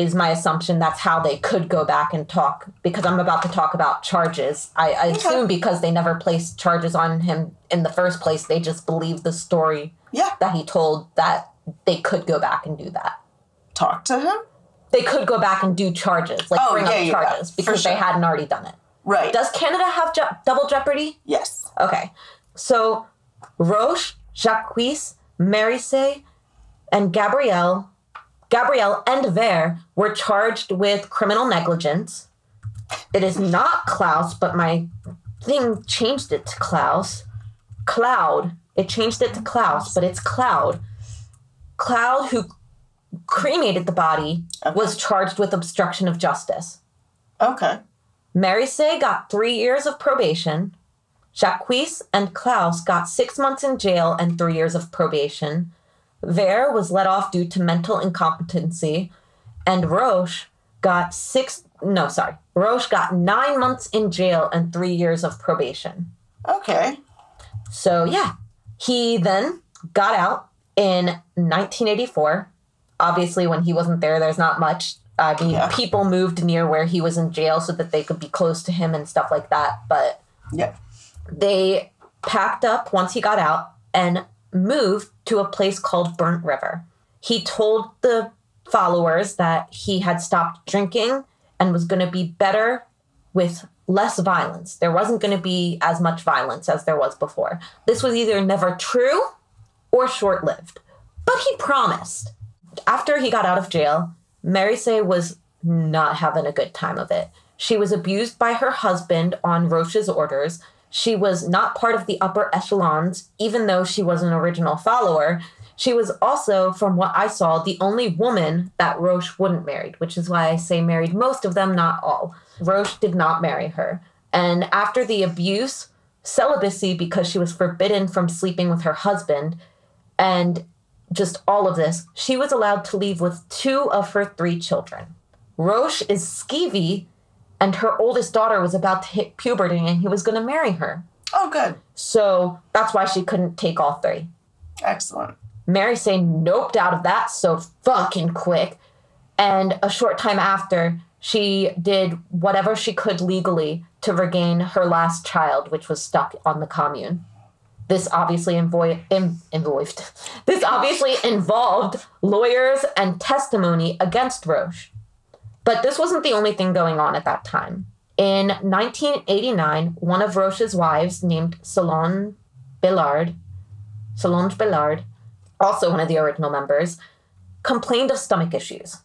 is my assumption that's how they could go back and talk because I'm about to talk about charges. I, I okay. assume because they never placed charges on him in the first place, they just believed the story yeah. that he told that they could go back and do that. Talk to him? They could go back and do charges, like oh, bring yeah, up charges, because sure. they hadn't already done it. Right. Does Canada have je- double jeopardy? Yes. Okay. So Roch, Jacques, Merissaye, and Gabrielle, Gabrielle and Vere were charged with criminal negligence. It is not Klaus, but my thing changed it to Klaus. Cloud. It changed it to Klaus, but it's Cloud. Cloud, who cremated the body, okay. was charged with obstruction of justice. Okay. Merissaye got three years of probation. Jacques and Klaus got six months in jail and three years of probation. Vere was let off due to mental incompetency, and Roch got six. No, sorry. Roch got nine months in jail and three years of probation. Okay. So, yeah. He then got out in 1984 obviously when he wasn't there there's not much i mean yeah. people moved near where he was in jail so that they could be close to him and stuff like that but yeah they packed up once he got out and moved to a place called burnt river he told the followers that he had stopped drinking and was going to be better with less violence there wasn't going to be as much violence as there was before this was either never true or short-lived but he promised after he got out of jail, Merissaye was not having a good time of it. She was abused by her husband on Roch's orders. She was not part of the upper echelons, even though she was an original follower. She was also, from what I saw, the only woman that Roch wouldn't marry, which is why I say married most of them, not all. Roch did not marry her. And after the abuse, celibacy because she was forbidden from sleeping with her husband, and just all of this, she was allowed to leave with two of her three children. Roch is skeevy and her oldest daughter was about to hit puberty and he was going to marry her. Oh, good. So that's why she couldn't take all three. Excellent. Mary Say noped out of that so fucking quick. And a short time after, she did whatever she could legally to regain her last child, which was stuck on the commune. This obviously invo- in- involved. This obviously involved lawyers and testimony against Roch. But this wasn't the only thing going on at that time. In 1989, one of Roch's wives, named Solange Billard, Solange Billard, also one of the original members, complained of stomach issues.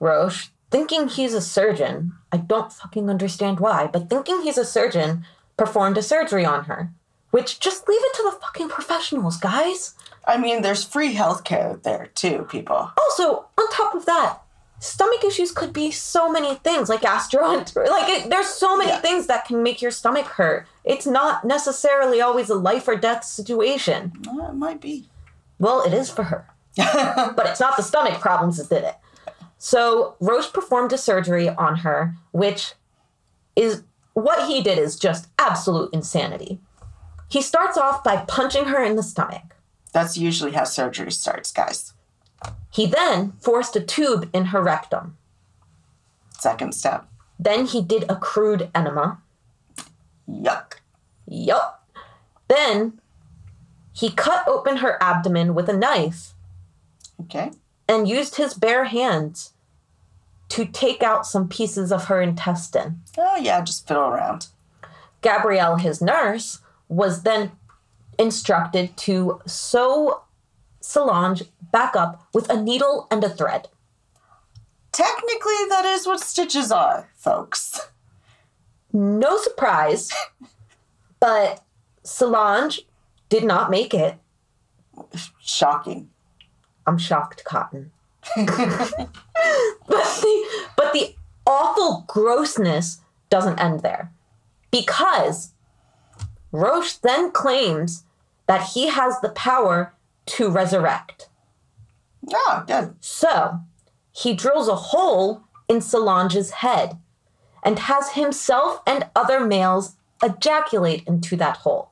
Roch, thinking he's a surgeon, I don't fucking understand why, but thinking he's a surgeon, performed a surgery on her. Which just leave it to the fucking professionals, guys. I mean, there's free healthcare there too, people. Also, on top of that, stomach issues could be so many things, like gastroenterologist. Like, it, there's so many Yeah. things that can make your stomach hurt. It's not necessarily always a life or death situation. Uh, it might be. Well, it is for her. but it's not the stomach problems that did it. So Roch performed a surgery on her, which is what he did is just absolute insanity. He starts off by punching her in the stomach. That's usually how surgery starts, guys. He then forced a tube in her rectum. Second step. Then he did a crude enema. Yuck. Yup. Then he cut open her abdomen with a knife Okay. and used his bare hands to take out some pieces of her intestine. Oh, yeah, just fiddle around. Gabrielle, his nurse, was then instructed to sew Solange back up with a needle and a thread. Technically, that is what stitches are, folks. No surprise, but Solange did not make it. Shocking. I'm shocked, Cotton. but the but the awful grossness doesn't end there. Because Roch then claims that he has the power to resurrect. Oh, good. So he drills a hole in Solange's head and has himself and other males ejaculate into that hole.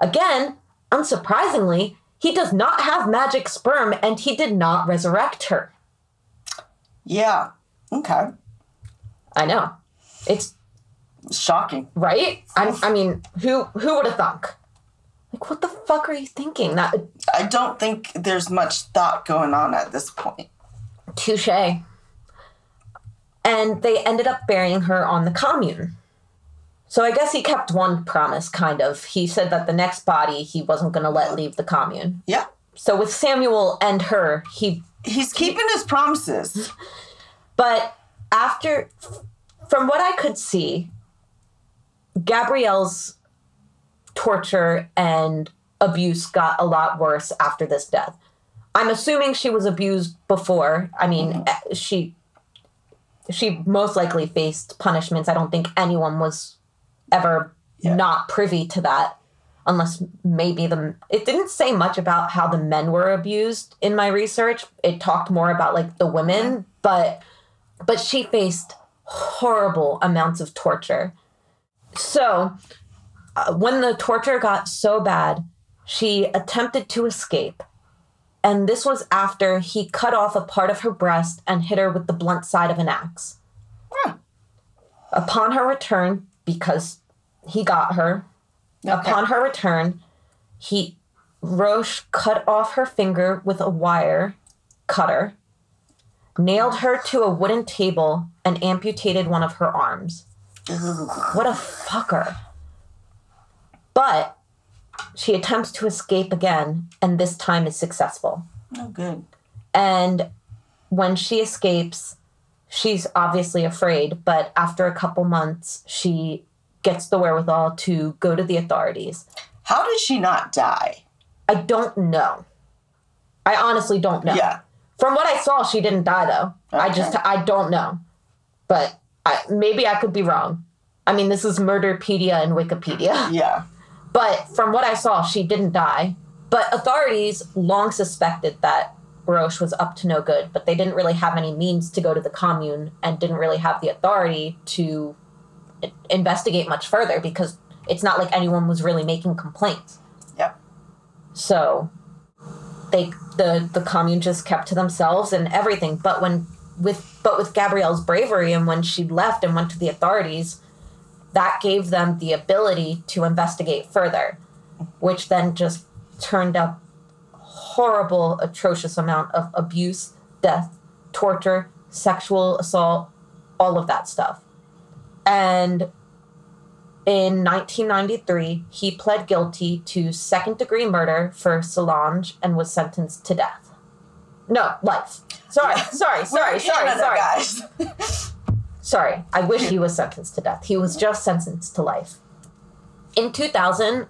Again, unsurprisingly, he does not have magic sperm and he did not resurrect her. Yeah. Okay. I know. It's Shocking. right? I, I mean, who who would have thunk? Like, what the fuck are you thinking? That I don't think there's much thought going on at this point. Touche. And they ended up burying her on the commune. So I guess he kept one promise, kind of. He said that the next body he wasn't going to let leave the commune. Yeah. So with Samuel and her, he. He's keeping his promises. But after. From what I could see, Gabrielle's torture and abuse got a lot worse after this death. I'm assuming she was abused before. I mean, eh, she she most likely faced punishments. I don't think anyone was ever Yeah. not privy to that unless maybe the it didn't say much about how the men were abused in my research. It talked more about like the women, but but she faced horrible amounts of torture. So, uh, when the torture got so bad, she attempted to escape. And this was after he cut off a part of her breast and hit her with the blunt side of an axe. Huh. Upon her return, because he got her, Okay. upon her return, he Roch cut off her finger with a wire cutter, nailed her to a wooden table, and amputated one of her arms. Ugh. What a fucker. But she attempts to escape again, and this time is successful. Oh, good. And when she escapes, she's obviously afraid, but after a couple months, she gets the wherewithal to go to the authorities. How did she not die? I don't know. I honestly don't know. Yeah. From what I saw, she didn't die though. I just I don't know. But I, maybe I could be wrong. I mean, this is Murderpedia and Wikipedia. Yeah. But from what I saw, she didn't die. But authorities long suspected that Roch was up to no good, but they didn't really have any means to go to the commune and didn't really have the authority to investigate much further because it's not like anyone was really making complaints. Yep. So they the the commune just kept to themselves and everything. But when with but with Gabrielle's bravery and when she left and went to the authorities, that gave them the ability to investigate further, which then just turned up horrible, atrocious amount of abuse, death, torture, sexual assault, all of that stuff. And in 1993, he pled guilty to second degree murder for Solange and was sentenced to death. No, life. Sorry, sorry, sorry, sorry, sorry. Sorry, I wish he was sentenced to death. He was just sentenced to life. In 2000,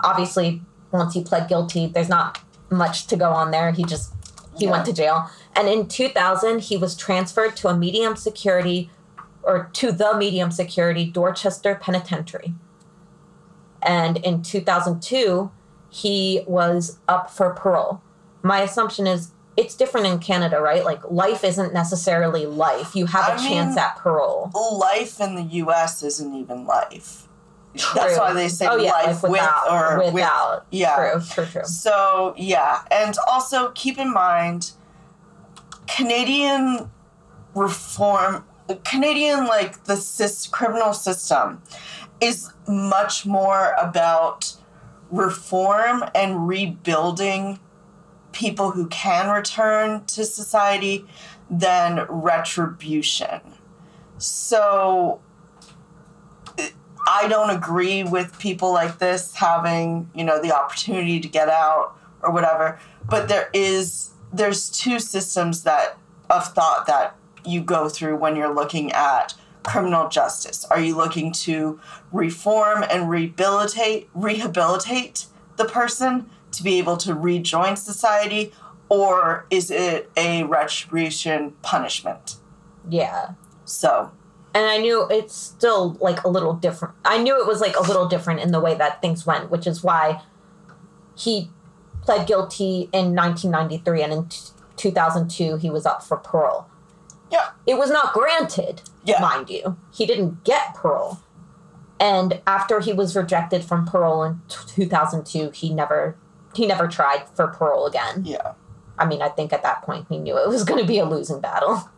obviously, once he pled guilty, there's not much to go on there. He just he Yeah. went to jail. And in 2000, he was transferred to a medium security or to the medium security Dorchester Penitentiary. And in 2002, he was up for parole. My assumption is it's different in Canada, right? Like life isn't necessarily life. You have a mean- chance at parole. life in the U.S. isn't even life. That's why they say oh, yeah, life with without, or with. without. yeah. True, true, true. So yeah, and also keep in mind, Canadian reform, Canadian like the sys, criminal system, is much more about reform and rebuilding people who can return to society than retribution. So I don't agree with people like this having, you know, the opportunity to get out or whatever. But there is there's two systems that of thought that you go through when you're looking at criminal justice. Are you looking to reform and rehabilitate rehabilitate the person to be able to rejoin society or is it a retribution punishment? Yeah. So, and I knew it's still like a little different. I knew it was like a little different in the way that things went, which is why he pled guilty in 1993 and in t- 2002 he was up for parole. yeah. It was not granted, Yeah. mind you. He didn't get parole. And after he was rejected from parole in t- 2002, he never he never tried for parole again. Yeah. I mean, I think at that point he knew it was going to be a losing battle.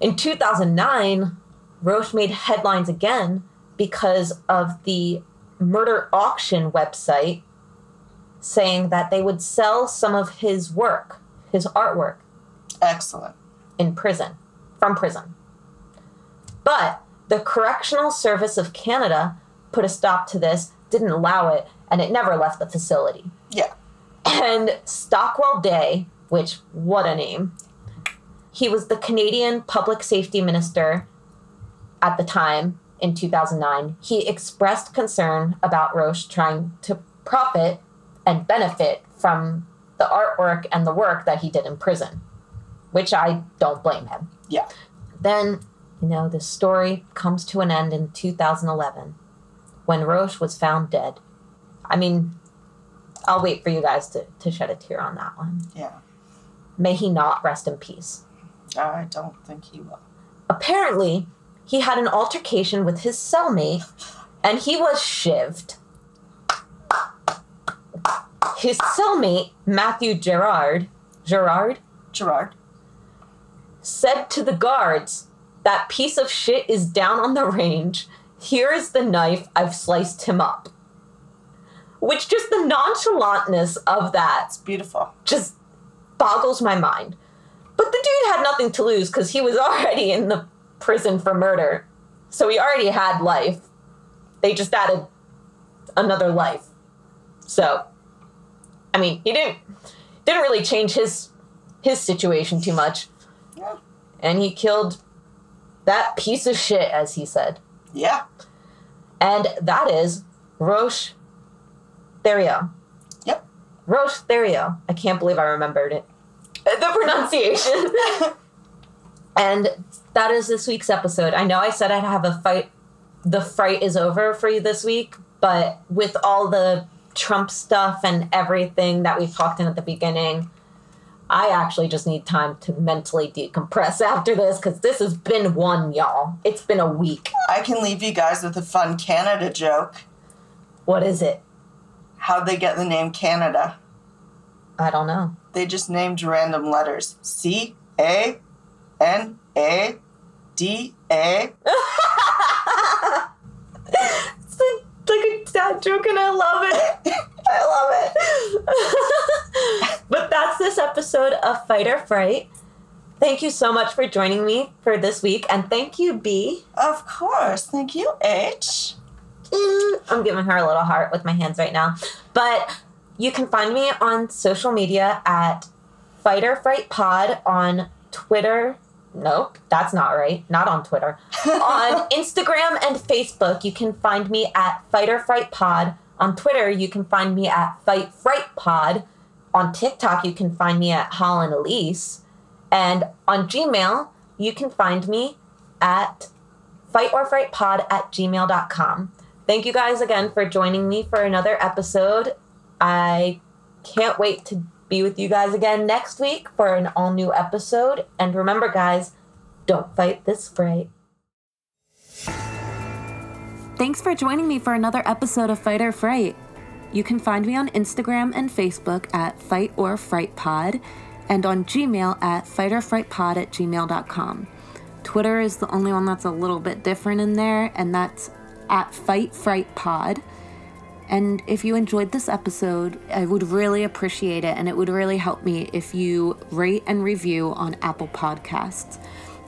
In 2009, Roch made headlines again because of the murder auction website saying that they would sell some of his work, his artwork, Excellent. in prison, from prison. But the Correctional Service of Canada put a stop to this, didn't allow it, and it never left the facility. Yeah. And Stockwell Day, which, what a name, he was the Canadian Public Safety Minister at the time in 2009. He expressed concern about Roch trying to profit and benefit from the artwork and the work that he did in prison, which I don't blame him. Yeah. Then, you know, the story comes to an end in 2011 when Roch was found dead. I mean, I'll wait for you guys to, to shed a tear on that one. Yeah. May he not rest in peace. I don't think he will. Apparently, he had an altercation with his cellmate and he was shivved. His cellmate, Matthew Gerard, Gerard, Gerard. said to the guards, That piece of shit is down on the range. Here is the knife. I've sliced him up. Which just the nonchalantness of that It's beautiful. just boggles my mind. But the dude had nothing to lose because he was already in the prison for murder. So he already had life. They just added another life. So, I mean, he didn't didn't really change his his situation too much Yeah. and he killed that piece of shit, as he said. Yeah. And that is Roch Therio. Yep. Roch Thériault. I can't believe I remembered it. The pronunciation. and that is this week's episode. I know I said I'd have a fight. The fight is over for you this week, but with all the Trump stuff and everything that we've talked in at the beginning, I actually just need time to mentally decompress after this because this has been one, y'all. It's been a week. I can leave you guys with a fun Canada joke. What is it? How'd they get the name Canada? I don't know. They just named random letters C A N A D A. It's like, like a dad joke, and I love it. I love it. but that's this episode of Fight or Fright. Thank you so much for joining me for this week, and thank you, B. Of course. Thank you, H. I'm giving her a little heart with my hands right now. But you can find me on social media at Fight or Fright Pod on Twitter. Nope, that's not right. Not on Twitter. on Instagram and Facebook, you can find me at Fight or Fright Pod. On Twitter, you can find me at Fight Fright Pod. On TikTok, you can find me at Holland Elise. And on Gmail, you can find me at Fight or Fright Pod at gmail.com. Thank you guys again for joining me for another episode. I can't wait to be with you guys again next week for an all new episode. And remember, guys, don't fight this fright. Thanks for joining me for another episode of Fight or Fright. You can find me on Instagram and Facebook at Fight or Fright Pod and on Gmail at fightorfrightpod at gmail.com. Twitter is the only one that's a little bit different in there, and that's at Fight Fright Pod. And if you enjoyed this episode, I would really appreciate it, and it would really help me if you rate and review on Apple Podcasts.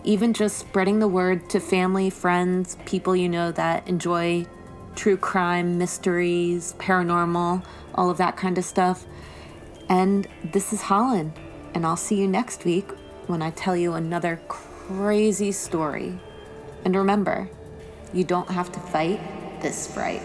Even just spreading the word to family, friends, people you know that enjoy true crime, mysteries, paranormal, all of that kind of stuff. And this is Holland, and I'll see you next week when I tell you another crazy story. And remember, you don't have to fight this fright.